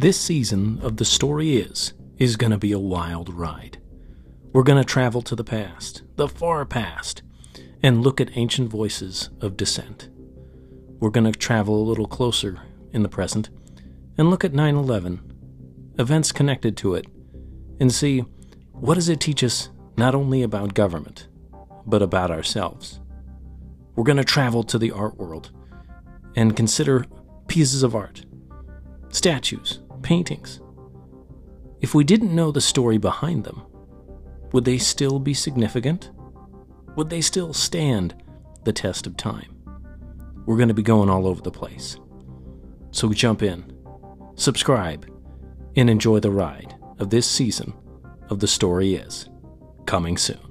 This season of The Story Is is going to be a wild ride. We're going to travel to the past, the far past, and look at ancient voices of dissent. We're going to travel a little closer in the present and look at 9 11, events connected to it, and see what does it teach us not only about government, but about ourselves. We're going to travel to the art world and consider pieces of art, statues, paintings. If we didn't know the story behind them, would they still be significant? Would they still stand the test of time? We're going to be going all over the place. So jump in, subscribe, and enjoy the ride of this season of The Story Is coming soon.